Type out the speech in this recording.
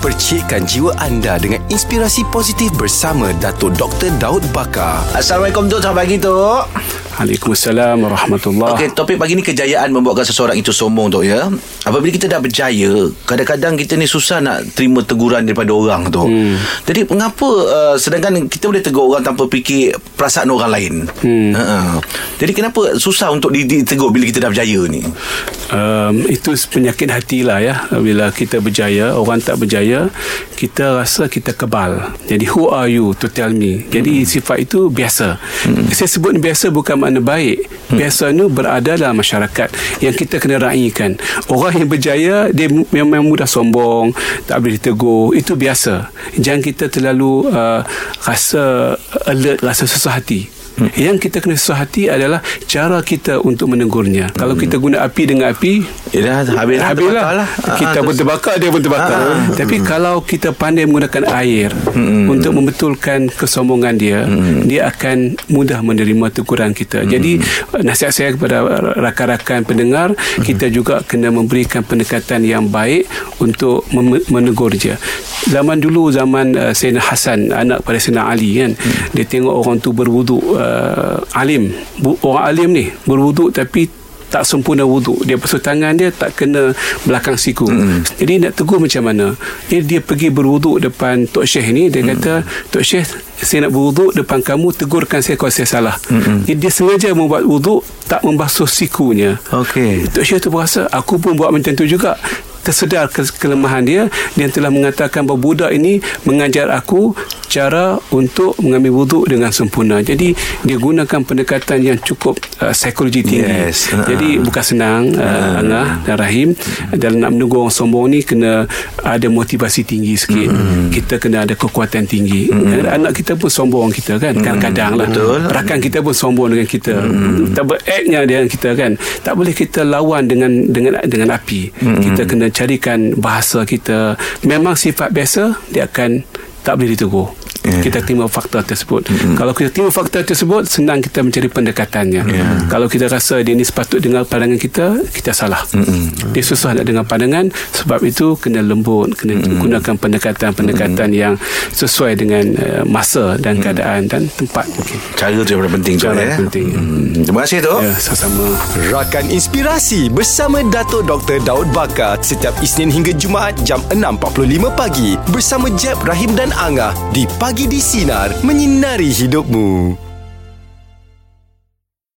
Percikkan jiwa anda dengan inspirasi positif bersama Dato' Dr. Daud Bakar. Assalamualaikum Tok, selamat pagi Tok. Waalaikumsalam warahmatullahi Okey, topik pagi ni kejayaan membuatkan seseorang itu sombong Tok ya. Apabila kita dah berjaya, kadang-kadang kita ni susah nak terima teguran daripada orang tu. Hmm. Jadi mengapa uh, sedangkan kita boleh tegur orang tanpa fikir perasaan orang lain. Hmm. Uh-uh. Jadi kenapa susah untuk ditegur bila kita dah berjaya ni? um, itu penyakit hati lah ya bila kita berjaya orang tak berjaya kita rasa kita kebal. Jadi who are you to tell me? Jadi hmm. sifat itu biasa. Hmm. saya sebut biasa bukan makna baik. Hmm. biasa ni berada dalam masyarakat yang kita kena raikan. Orang yang berjaya dia memang mudah sombong tak boleh ditegur. Itu biasa. Jangan kita terlalu uh, rasa alert rasa susah hati Hmm. Yang kita kena susah hati adalah cara kita untuk menegurnya. Hmm. Kalau kita guna api dengan api, ya habis habislah. Lah. Kita ah, pun terbakar, dia pun terbakar. Ha, ha. Tapi hmm. kalau kita pandai menggunakan air hmm. untuk membetulkan kesombongan dia, hmm. dia akan mudah menerima teguran kita. Hmm. Jadi nasihat saya kepada rakan-rakan pendengar, hmm. kita juga kena memberikan pendekatan yang baik untuk menegur dia. Zaman dulu zaman uh, Sayyidina Hasan anak pada Sayyidina Ali kan, hmm. dia tengok orang tu berwuduk uh, alim. Orang alim ni berwuduk tapi tak sempurna wuduk. Dia pesuh tangan dia tak kena belakang siku. Mm. jadi nak tegur macam mana? Dia, dia pergi berwuduk depan Tok Syekh ni dia mm. kata Tok Syekh saya nak berwuduk depan kamu tegurkan saya kalau saya salah. Mm jadi dia sengaja membuat wuduk tak membasuh sikunya. Okay. Tok Syekh tu berasa aku pun buat macam tu juga tersedar ke- kelemahan dia dia telah mengatakan bahawa budak ini mengajar aku cara untuk mengambil wuduk dengan sempurna jadi dia gunakan pendekatan yang cukup uh, psikologi tinggi yes. uh-huh. jadi bukan senang uh, uh-huh. Angah dan Rahim uh-huh. dalam nak menunggu orang sombong ni kena ada motivasi tinggi sikit uh-huh. kita kena ada kekuatan tinggi uh-huh. anak kita pun sombong kita kan uh-huh. kadang-kadang lah Betul. rakan kita pun sombong dengan kita uh-huh. tak beraknya dengan kita kan tak boleh kita lawan dengan dengan dengan api uh-huh. kita kena carikan bahasa kita. Memang sifat biasa dia akan tak boleh ditegur yeah. kita terima fakta tersebut mm-hmm. kalau kita terima fakta tersebut senang kita mencari pendekatannya yeah. kalau kita rasa dia ni sepatut dengar pandangan kita kita salah mm-hmm. dia susah nak dengar pandangan sebab itu kena lembut kena mm-hmm. gunakan pendekatan-pendekatan mm-hmm. yang sesuai dengan uh, masa dan mm-hmm. keadaan dan tempat okay. cara tu yang paling penting cara yang penting mm-hmm. terima kasih tu ya, sama-sama rakan inspirasi bersama Dato' Dr. Daud Bakar setiap Isnin hingga Jumaat jam 6.45 pagi bersama Jeb, Rahim dan Angah di Pagi di Sinar Menyinari Hidupmu